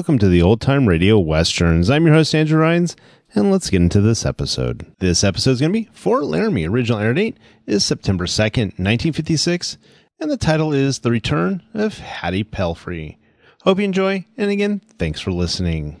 Welcome to the Old Time Radio Westerns. I'm your host, Andrew Rhynes, and let's get into this episode. This episode is going to be Fort Laramie. Original air date is September 2nd, 1956, and the title is The Return of Hattie Pelfrey. Hope you enjoy, and again, thanks for listening.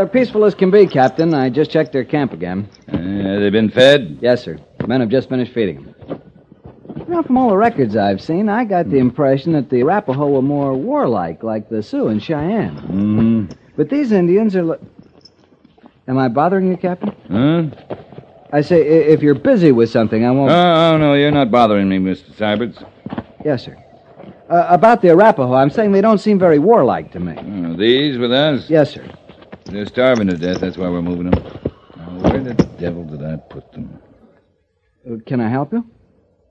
They're peaceful as can be, Captain. I just checked their camp again. Uh, they been fed? Yes, sir. The men have just finished feeding them. Know, from all the records I've seen, I got the impression that the Arapaho were more warlike, like the Sioux and Cheyenne. Mm-hmm. But these Indians are. Li- Am I bothering you, Captain? Huh? I say, i- if you're busy with something, I won't. Oh, oh, no, you're not bothering me, Mr. Siberts. yes, sir. Uh, about the Arapaho, I'm saying they don't seem very warlike to me. Oh, these with us? Yes, sir. They're starving to death. That's why we're moving them. Now, where the devil did I put them? Uh, can I help you?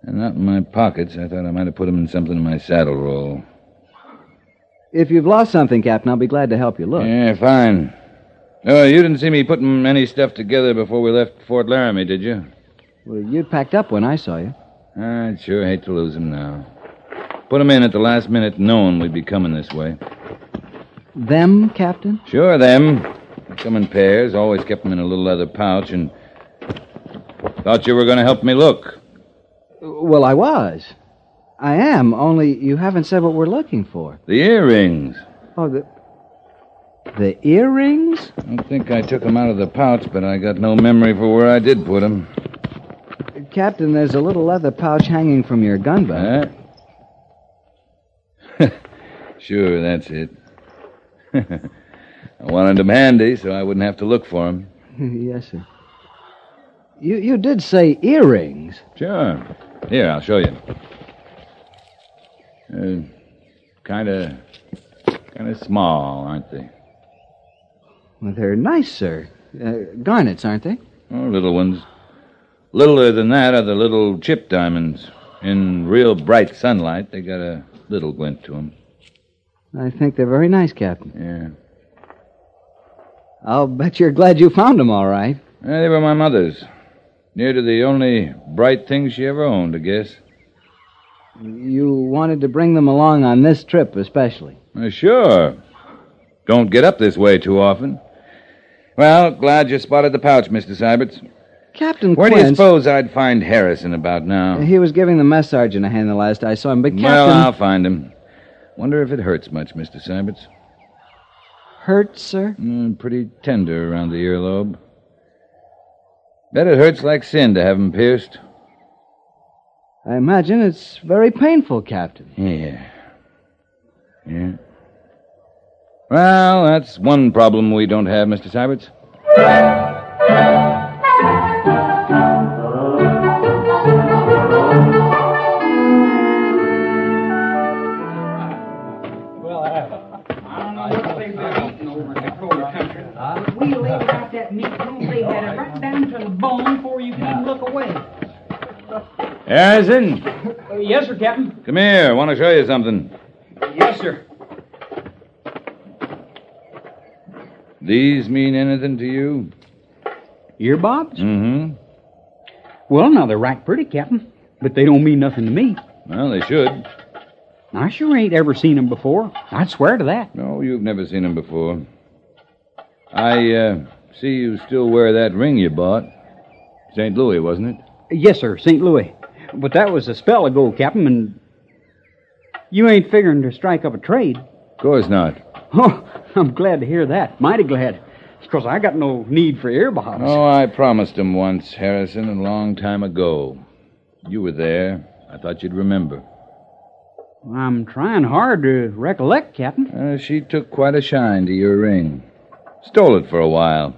They're not in my pockets. I thought I might have put them in something in my saddle roll. If you've lost something, Captain, I'll be glad to help you look. Yeah, fine. Oh, you didn't see me putting any stuff together before we left Fort Laramie, did you? Well, you'd packed up when I saw you. I'd sure hate to lose them now. Put them in at the last minute, knowing we'd be coming this way. Them, Captain? Sure, them. They come in pairs. Always kept them in a little leather pouch, and thought you were going to help me look. Well, I was. I am, only you haven't said what we're looking for. The earrings. Oh, the. The earrings? I think I took them out of the pouch, but I got no memory for where I did put them. Captain, there's a little leather pouch hanging from your gun belt. Huh? sure, that's it. I wanted them handy so I wouldn't have to look for them. yes, sir. You you did say earrings. Sure. Here, I'll show you. Kind of, kind of small, aren't they? Well, they're nice, sir. Uh, garnets, aren't they? Oh, little ones. Littler than that are the little chip diamonds. In real bright sunlight, they got a little glint to them. I think they're very nice, Captain. Yeah. I'll bet you're glad you found them all right. Yeah, they were my mother's. Near to the only bright thing she ever owned, I guess. You wanted to bring them along on this trip, especially. Uh, sure. Don't get up this way too often. Well, glad you spotted the pouch, Mr. Siberts. Captain Where do you suppose I'd find Harrison about now? He was giving the mess sergeant a hand the last I saw him, but Captain. Well, I'll find him. Wonder if it hurts much, Mr. Siberts. Hurts, sir? Mm, pretty tender around the earlobe. Bet it hurts like sin to have him pierced. I imagine it's very painful, Captain. Yeah. Yeah. Well, that's one problem we don't have, Mr. Siberts. Harrison, Uh, yes, sir, Captain. come here. I want to show you something. Yes, sir. These mean anything to you? Earbobs? Mm-hmm. Well, now, they're right pretty, Captain. But they don't mean nothing to me. Well, they should. I sure ain't ever seen them before. I'd swear to that. No, you've never seen them before. I uh, see you still wear that ring you bought. St. Louis, wasn't it? Yes, sir, St. Louis. But that was a spell ago, Captain, and you ain't figuring to strike up a trade. Of course not. Oh, I'm glad to hear that. Mighty glad. Because I got no need for earbobs. Oh, I promised him once, Harrison, a long time ago. You were there. I thought you'd remember. I'm trying hard to recollect, Captain. Uh, she took quite a shine to your ring. Stole it for a while.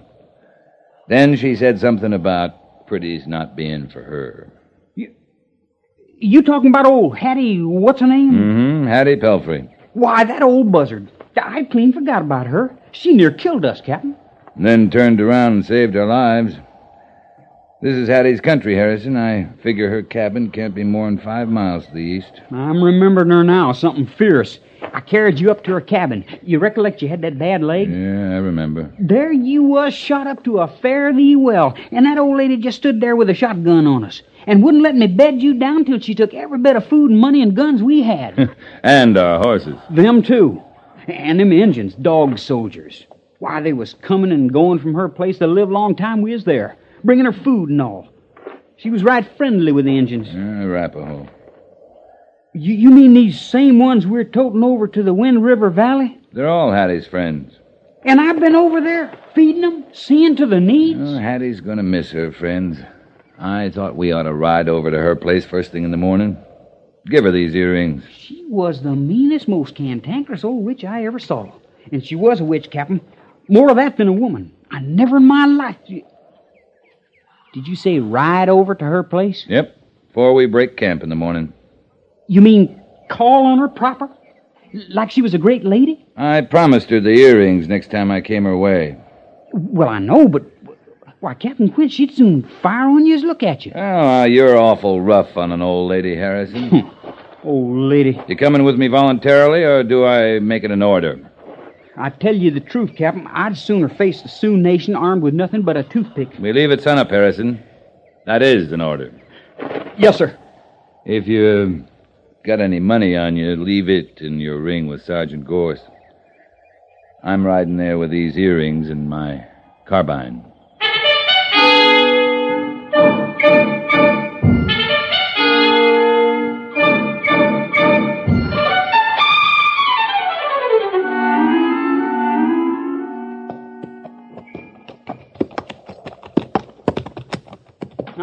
Then she said something about pretties not being for her. You talking about old Hattie, what's her name? Mm-hmm. Hattie Pelfrey. Why, that old buzzard. I clean forgot about her. She near killed us, Captain. And then turned around and saved our lives. This is Hattie's country, Harrison. I figure her cabin can't be more than five miles to the east. I'm remembering her now, something fierce. I carried you up to her cabin. You recollect you had that bad leg? Yeah, I remember. There you was, shot up to a fare thee well, and that old lady just stood there with a shotgun on us, and wouldn't let me bed you down till she took every bit of food and money and guns we had. And our horses. them too. And them Injuns, dog soldiers. Why, they was coming and going from her place the live long time we was there, bringing her food and all. She was right friendly with the Injuns. Uh, Arapaho. You, you mean these same ones we're toting over to the Wind River Valley? They're all Hattie's friends. And I've been over there feeding them, seeing to the needs. Oh, Hattie's gonna miss her friends. I thought we ought to ride over to her place first thing in the morning. Give her these earrings. She was the meanest, most cantankerous old witch I ever saw. And she was a witch, Captain. More of that than a woman. I never in my life. Did you say ride over to her place? Yep, before we break camp in the morning. You mean call on her proper? Like she was a great lady? I promised her the earrings next time I came her way. Well, I know, but why, Captain Quinn, she'd soon fire on you as look at you. Oh, ah, you're awful rough on an old lady, Harrison. old lady. You coming with me voluntarily, or do I make it an order? I tell you the truth, Captain. I'd sooner face the Sioux Nation armed with nothing but a toothpick. We leave at sunup, Harrison. That is an order. Yes, sir. If you uh, got any money on you, leave it in your ring with Sergeant Goerss. I'm riding there with these earrings and my carbine.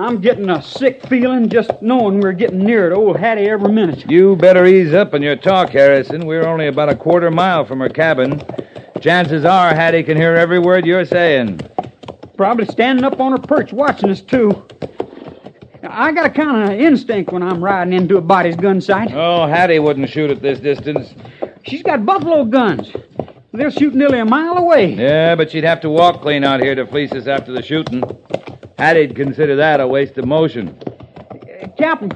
I'm getting a sick feeling just knowing we're getting near to old Hattie every minute. You better ease up in your talk, Harrison. We're only about a quarter mile from her cabin. Chances are Hattie can hear every word you're saying. Probably standing up on her perch watching us, too. I got a kind of instinct when I'm riding into a body's gun sight. Oh, Hattie wouldn't shoot at this distance. She's got buffalo guns. They'll shoot nearly a mile away. Yeah, but she'd have to walk clean out here to fleece us after the shooting. Hattie'd consider that a waste of motion. Captain,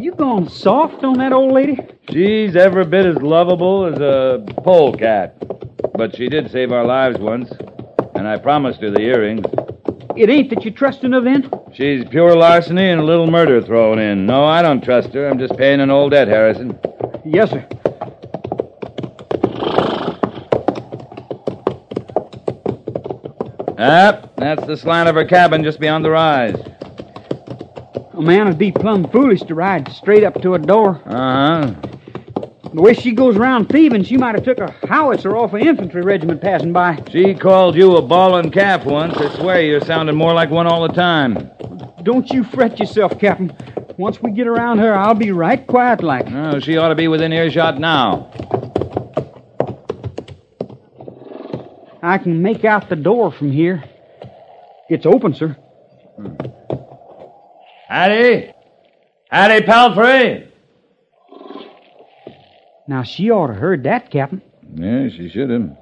you gone soft on that old lady? She's every bit as lovable as a polecat. But she did save our lives once, and I promised her the earrings. It ain't that you trusting her then? She's pure larceny and a little murder thrown in. No, I don't trust her. I'm just paying an old debt, Harrison. Yes, sir. Ah, that's the slant of her cabin just beyond the rise. A man would be plumb foolish to ride straight up to a door. Uh huh. The way she goes around thieving, she might have took a howitzer off an infantry regiment passing by. She called you a ballin' calf once. I swear you're sounding more like one all the time. Don't you fret yourself, Captain. Once we get around her, I'll be right quiet like. Oh, she ought to be within earshot now. I can make out the door from here. It's open, sir. Hattie? Hattie Pelfrey? Now, she ought to heard that, Captain. Yeah, she should have.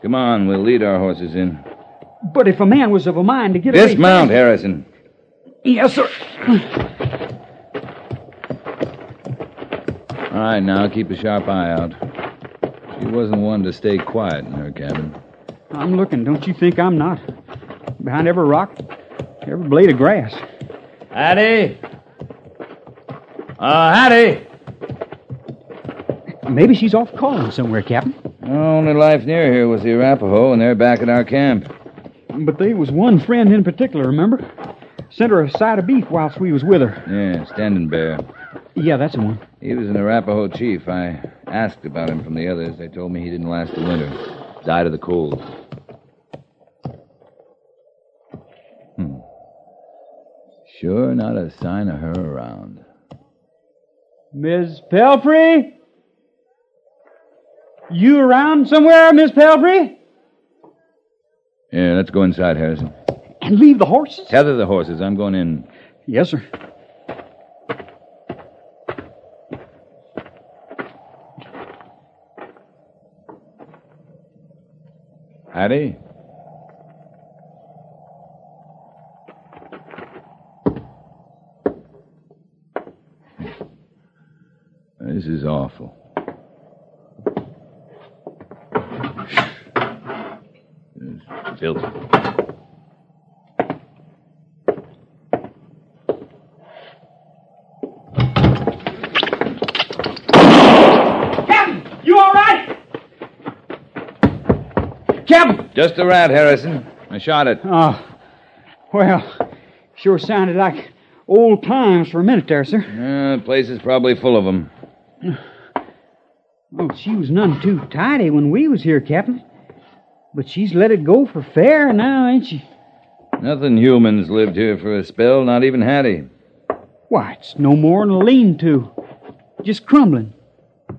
Come on, we'll lead our horses in. But if a man was of a mind to get away... Dismount, Harrison. Yes, sir. All right, now keep a sharp eye out. She wasn't one to stay quiet in her cabin. I'm looking. Don't you think I'm not? Behind every rock, every blade of grass. Hattie? Uh, Hattie? Maybe she's off calling somewhere, Captain. Only life near here was the Arapaho, and they're back at our camp. But there was one friend in particular, remember? Sent her a side of beef whilst we was with her. Yeah, Standing Bear. Yeah, that's the one. He was an Arapaho chief. I asked about him from the others. They told me he didn't last the winter. Died of the cold. Hmm. Sure not a sign of her around. Miss Pelfrey? You around somewhere, Miss Pelfrey? Yeah, let's go inside, Harrison. And leave the horses? Tether the horses. I'm going in. Yes, sir. Hattie? This is awful. It's. Captain, you all right? Captain! Just a rat, Harrison. I shot it. Oh, well, sure sounded like old times for a minute there, sir. Yeah, the place is probably full of them. Oh, she was none too tidy when we was here, Captain. But she's let it go for fair now, ain't she? Nothing humans lived here for a spell, not even Hattie. Why, it's no more than a lean-to. Just crumbling.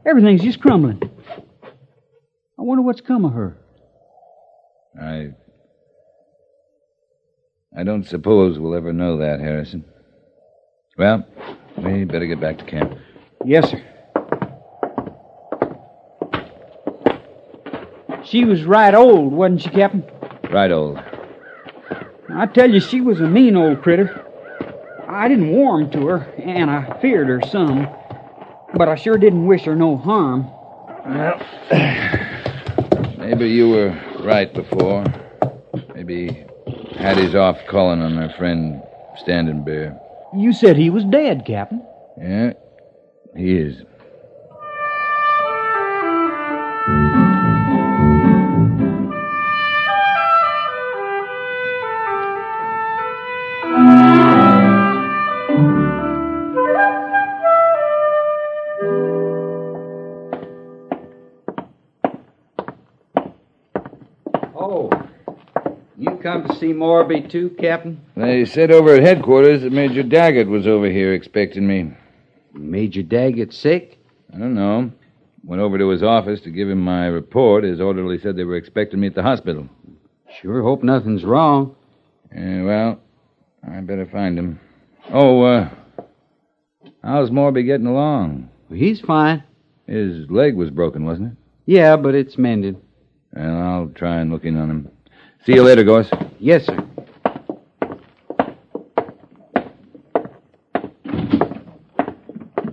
Everything's just crumbling. I wonder what's come of her. I. I don't suppose we'll ever know that, Harrison. Well, we better get back to camp. Yes, sir. She was right old, wasn't she, Captain? Right, old. I tell you, she was a mean old critter. I didn't warm to her, and I feared her some. But I sure didn't wish her no harm. Well, maybe you were right before. Maybe Hattie's off calling on her friend Standing Bear. You said he was dead, Captain. Yeah, he is. You come to see Morby too, Captain? They said over at headquarters that Major Daggett was over here expecting me. Major Daggett sick? I don't know. Went over to his office to give him my report. His orderly said they were expecting me at the hospital. Sure hope nothing's wrong. Yeah, well, I better find him. Oh, uh, how's Morby getting along? He's fine. His leg was broken, wasn't it? Yeah, but it's mended. Well, I'll try and look in on him. See you later, Goerss. Yes, sir.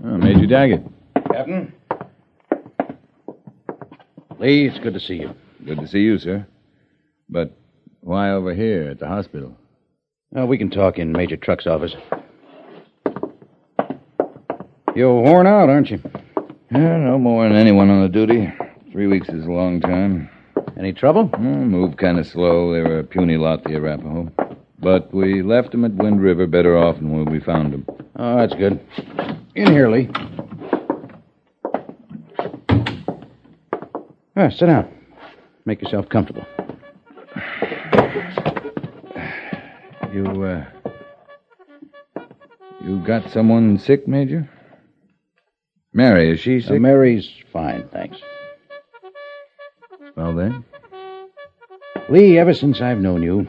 Oh, Major Daggett. Captain? Lee, it's good to see you. Good to see you, sir. But why over here at the hospital? Uh, we can talk in Major Truck's office. You're worn out, aren't you? Yeah, no more than anyone on the duty. Three weeks is a long time. Any trouble? Oh, moved kind of slow. They were a puny lot, the Arapaho. But we left them at Wind River better off than when we found them. Oh, that's good. In here, Lee. Ah, sit down. Make yourself comfortable. You, uh. You got someone sick, Major? Mary, is she sick? Uh, Mary's fine, thanks. Well, then? Lee, ever since I've known you,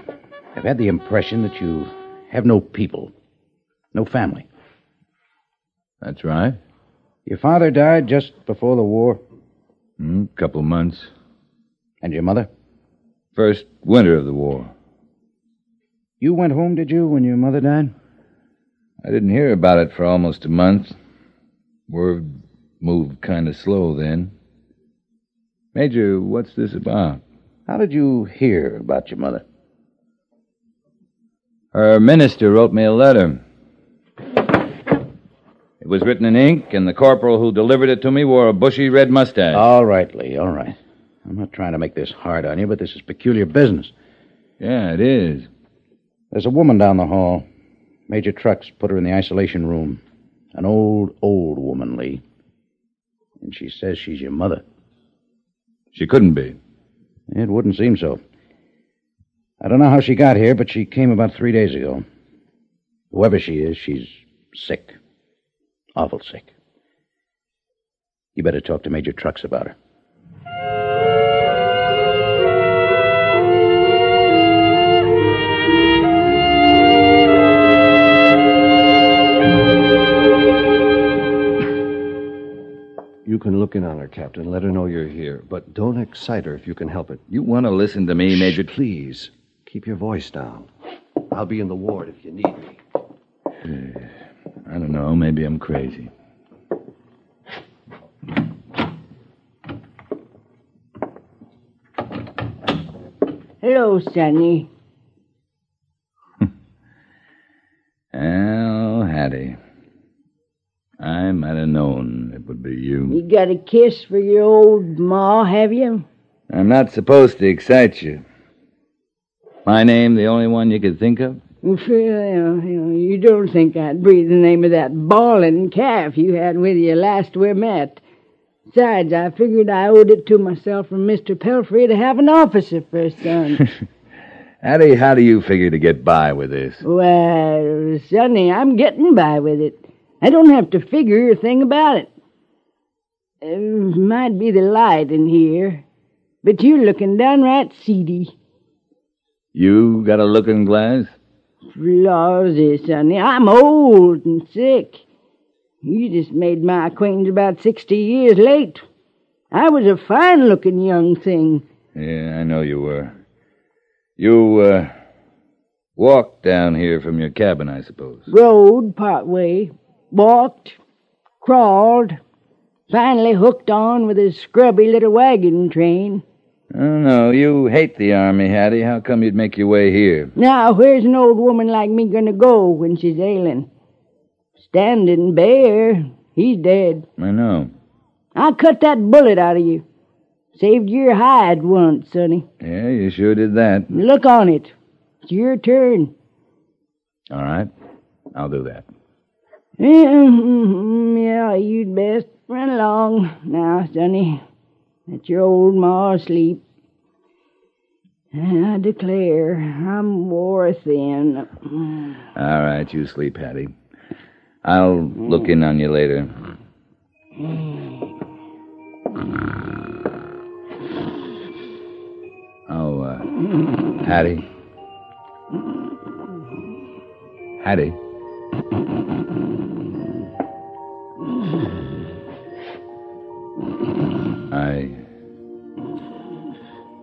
I've had the impression that you have no people, no family. That's right. Your father died just before the war. Hmm, couple months. And your mother? First winter of the war. You went home, did you, when your mother died? I didn't hear about it for almost a month. Word moved kind of slow then. Major, what's this about? How did you hear about your mother? Her minister wrote me a letter. It was written in ink, and the corporal who delivered it to me wore a bushy red mustache. All right, Lee, all right. I'm not trying to make this hard on you, but this is peculiar business. Yeah, it is. There's a woman down the hall. Major Trucks put her in the isolation room. An old, old woman, Lee. And she says she's your mother. She couldn't be. It wouldn't seem so. I don't know how she got here, but she came about three days ago. Whoever she is, she's sick. Awful sick. You better talk to Major Trucks about her. You can look in on her, Captain. Let her know you're here. But don't excite her if you can help it. You want to listen to me, Shh, Major? Please. Keep your voice down. I'll be in the ward if you need me. Eh, I don't know. Maybe I'm crazy. Hello, Sonny. Well, Hattie. I might have known it would be you. You got a kiss for your old ma, have you? I'm not supposed to excite you. My name, the only one you could think of? Well, uh, you, don't think I'd breathe the name of that bawling calf you had with you last we met. Besides, I figured I owed it to myself from Mr. Pelfrey to have an officer for a son. Hattie, how do you figure to get by with this? well, Sonny, I'm getting by with it. I don't have to figure a thing about it. Uh, might be the light in here, but you're looking downright seedy. You got a looking glass? Lawsy, Sonny, I'm old and sick. You just made my acquaintance about sixty years late. I was a fine-looking young thing. Yeah, I know you were. You, uh, walked down here from your cabin, I suppose. Rode part way, walked, crawled, finally hooked on with his scrubby little wagon train. I don't. You hate the army, Hattie. How come you'd make your way here? Now, where's an old woman like me gonna go when she's ailing? Standing Bear, he's dead. I know. I cut that bullet out of you. Saved your hide once, Sonny. Yeah, you sure did that. Look on it. It's your turn. All right. I'll do that. Yeah, you'd best run along now, Sonny. Let your old ma sleep. I declare, I'm wore thin. All right, you sleep, Hattie. I'll look in on you later. Oh, uh, Hattie. Hattie.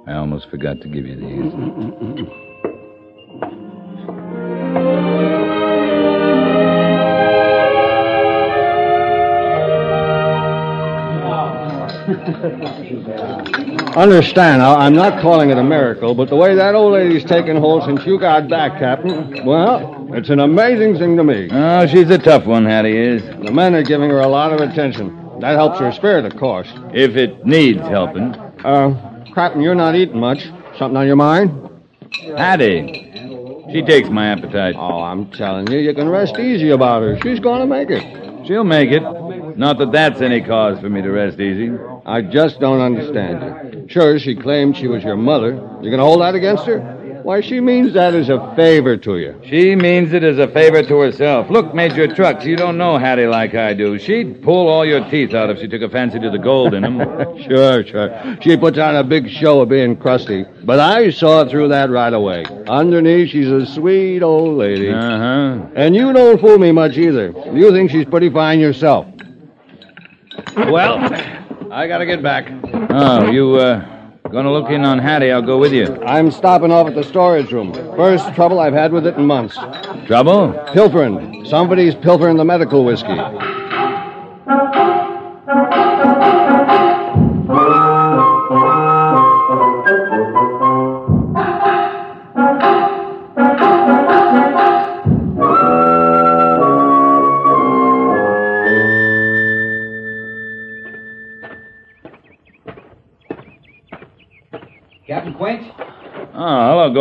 I almost forgot to give you these. Understand, I'm not calling it a miracle, but the way that old lady's taken hold since you got back, Captain, well, it's an amazing thing to me. Oh, she's a tough one, Hattie is. The men are giving her a lot of attention. That helps her spirit, of course. If it needs helping. Uh, Captain, you're not eating much. Something on your mind? Hattie. She takes my appetite. Oh, I'm telling you, you can rest easy about her. She's going to make it. She'll make it. Not that that's any cause for me to rest easy. I just don't understand you. Sure, she claimed she was your mother. You gonna hold that against her? Why, she means that as a favor to you. She means it as a favor to herself. Look, Major Trucks, you don't know Hattie like I do. She'd pull all your teeth out if she took a fancy to the gold in them. Sure, sure. She puts on a big show of being crusty. But I saw through that right away. Underneath, she's a sweet old lady. Uh-huh. And you don't fool me much either. You think she's pretty fine yourself. Well, I gotta get back. Oh, you, uh, gonna look in on Hattie? I'll go with you. I'm stopping off at the storage room. First trouble I've had with it in months. Trouble? Pilfering. Somebody's pilfering the medical whiskey.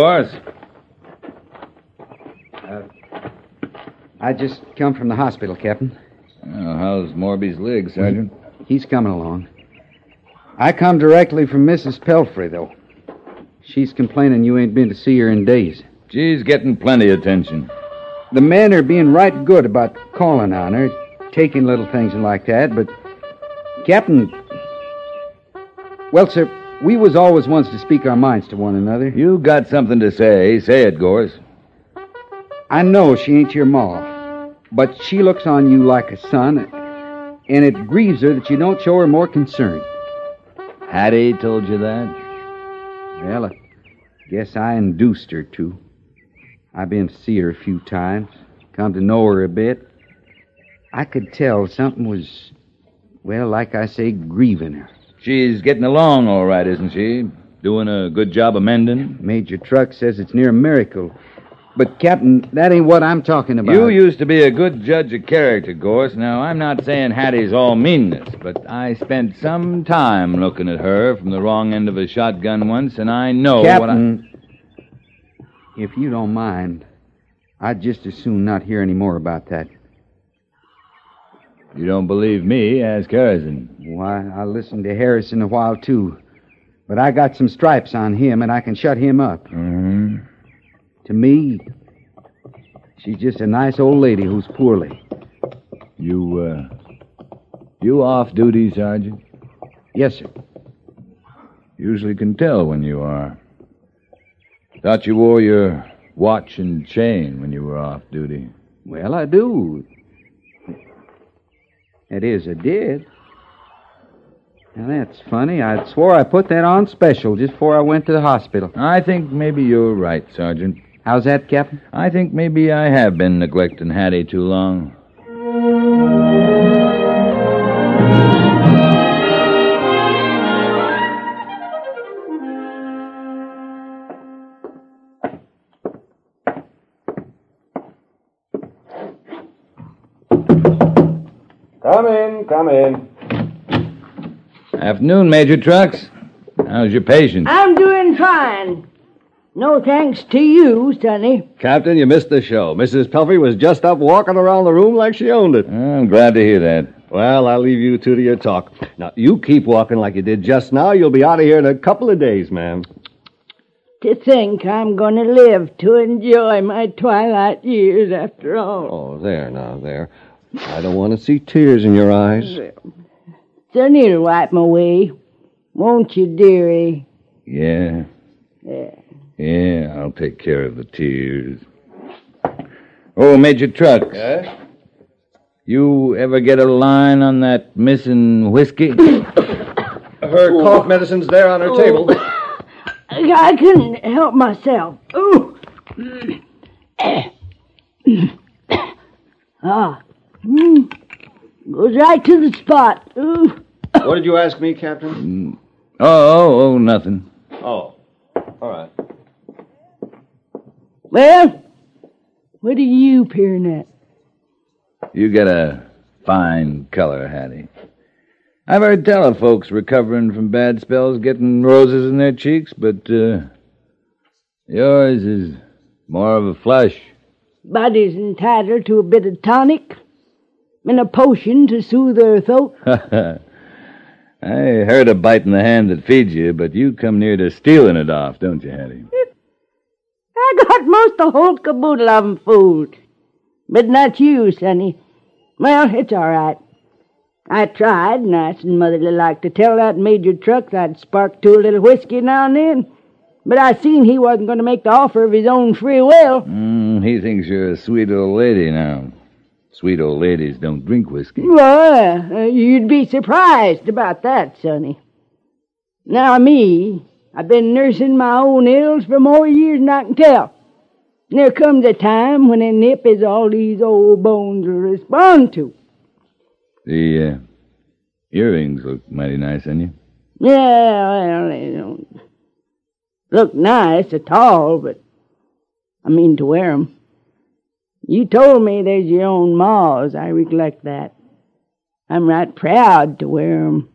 Hello, Goerss. Uh, I just come from the hospital, Captain. Oh, how's Morby's leg, Sergeant? He's coming along. I come directly from Mrs. Pelfrey, though. She's complaining you ain't been to see her in days. She's getting plenty of attention. The men are being right good about calling on her, taking little things and like that, but Captain Well, sir, we was always ones to speak our minds to one another. You got something to say. Say it, Goerss. I know she ain't your ma, but she looks on you like a son, and it grieves her that you don't show her more concern. Hattie told you that? Well, I guess I induced her to. I've been to see her a few times, come to know her a bit. I could tell something was, well, like I say, grieving her. She's getting along all right, isn't she? Doing a good job of mending? Major Truck says it's near a miracle. But, Captain, that ain't what I'm talking about. You used to be a good judge of character, Goerss. Now, I'm not saying Hattie's all meanness, but I spent some time looking at her from the wrong end of a shotgun once, and I know what I... Captain, if you don't mind, I'd just as soon not hear any more about that. You don't believe me? Ask Harrison. Why, I listened to Harrison a while, too. But I got some stripes on him, and I can shut him up. Mm-hmm. To me, she's just a nice old lady who's poorly. You, uh... You off duty, Sergeant? Yes, sir. Usually can tell when you are. Thought you wore your watch and chain when you were off duty. Well, I do. That is, it did. Now, that's funny. I swore I put that on special just before I went to the hospital. I think maybe you're right, Sergeant. How's that, Captain? I think maybe I have been neglecting Hattie too long. Come in, come. Afternoon, Major Trucks. How's your patient? I'm doing fine. No thanks to you, Sonny. Captain, you missed the show. Mrs. Pelfrey was just up walking around the room like she owned it. I'm glad to hear that. Well, I'll leave you two to your talk. Now, you keep walking like you did just now. You'll be out of here in a couple of days, ma'am. To think I'm going to live to enjoy my twilight years after all. Oh, there now, there. I don't want to see tears in your eyes. So need to wipe wipe 'em away. Won't you, dearie? Yeah, Yeah. yeah, I'll take care of the tears. Oh, Major Trucks. Yes? You ever get a line on that missing whiskey? Her cough medicine's there on her table. I I couldn't help myself. Ooh. ah. Mm. Goes right to the spot. Ooh. What did you ask me, Captain? Oh, oh, oh, nothing. Oh. All right. Well, what are you peering at? You got a fine color, Hattie. I've heard tell of folks recovering from bad spells getting roses in their cheeks, but uh, yours is more of a flush. Body's entitled to a bit of tonic and a potion to soothe her throat. I heard a bite in the hand that feeds you, but you come near to stealing it off, don't you, Hattie? I got most the whole caboodle of 'em fooled. But not you, Sonny. Well, it's all right. I tried, nice and motherly like, to tell that Major Trucks I'd spark to a little whiskey now and then. But I seen he wasn't going to make the offer of his own free will. Mm, he thinks you're a sweet old lady now. Sweet old ladies don't drink whiskey. Well, uh, you'd be surprised about that, Sonny. Now, me, I've been nursing my own ills for more years than I can tell. There comes a time when a nip is all these old bones will respond to. The uh, earrings look mighty nice on you. Yeah, well, they don't look nice at all, but I mean to wear 'em. You told me there's your own maws. I recollect that. I'm right proud to wear 'em.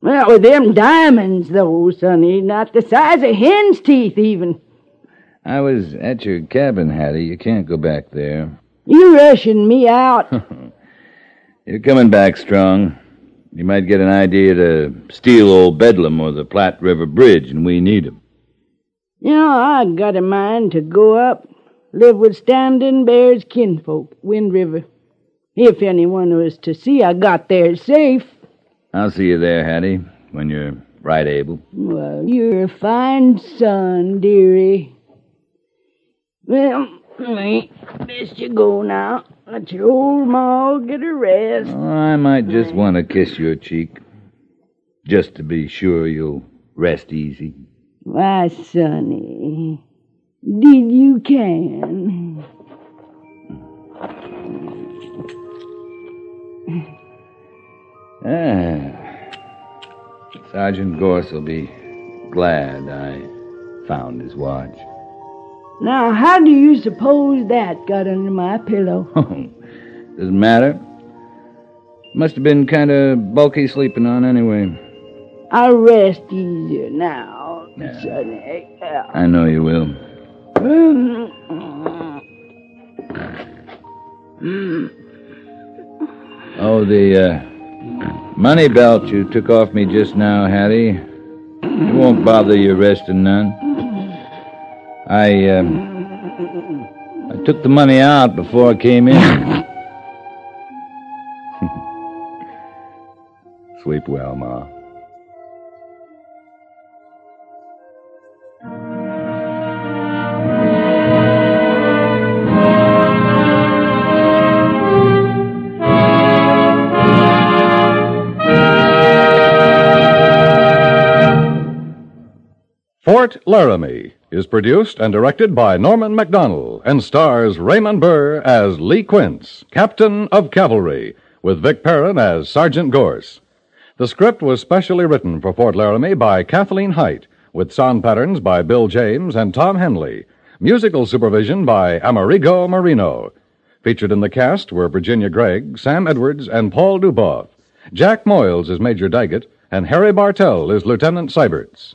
Well, with them diamonds, though, Sonny, not the size of hen's teeth, even. I was at your cabin, Hattie. You can't go back there. You rushing me out. You're coming back strong. You might get an idea to steal old Bedlam or the Platte River Bridge, and we need 'em. You know, I got a mind to go up, live with Standing Bear's kinfolk, Wind River. If anyone was to see I got there safe. I'll see you there, Hattie, when you're right able. Well, you're a fine son, dearie. Well, me, best you go now. Let your old ma get a rest. Oh, I might just want to kiss your cheek, just to be sure you'll rest easy. Why, sonny, did you can? Ah. Sergeant Goerss will be glad I found his watch. Now, how do you suppose that got under my pillow? Doesn't matter. Must have been kind of bulky sleeping on anyway. I'll rest easier now, sonny. Yeah. I know you will. Oh, the uh, money belt you took off me just now, Hattie. It won't bother you resting none. I, um, I took the money out before I came in. Sleep well, Ma. Fort Laramie is produced and directed by Norman Macdonnell and stars Raymond Burr as Lee Quince, Captain of Cavalry, with Vic Perrin as Sergeant Goerss. The script was specially written for Fort Laramie by Kathleen Hite, with sound patterns by Bill James and Tom Henley. Musical supervision by Amerigo Moreno. Featured in the cast were Virginia Gregg, Sam Edwards, and Paul Dubov. Jack Moyles is Major Daggett, and Harry Bartell is Lieutenant Siberts.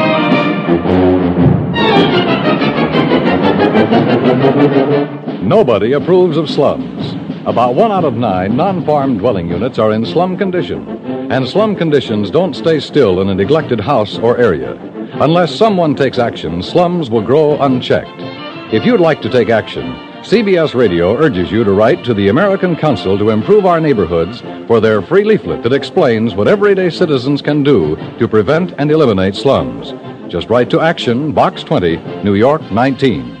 Nobody approves of slums. About one out of nine non farm dwelling units are in slum condition, and slum conditions don't stay still in a neglected house or area. Unless someone takes action, slums will grow unchecked. If you'd like to take action, CBS Radio urges you to write to the American Council to Improve Our Neighborhoods for their free leaflet that explains what everyday citizens can do to prevent and eliminate slums. Just write to Action, Box 20, New York 19.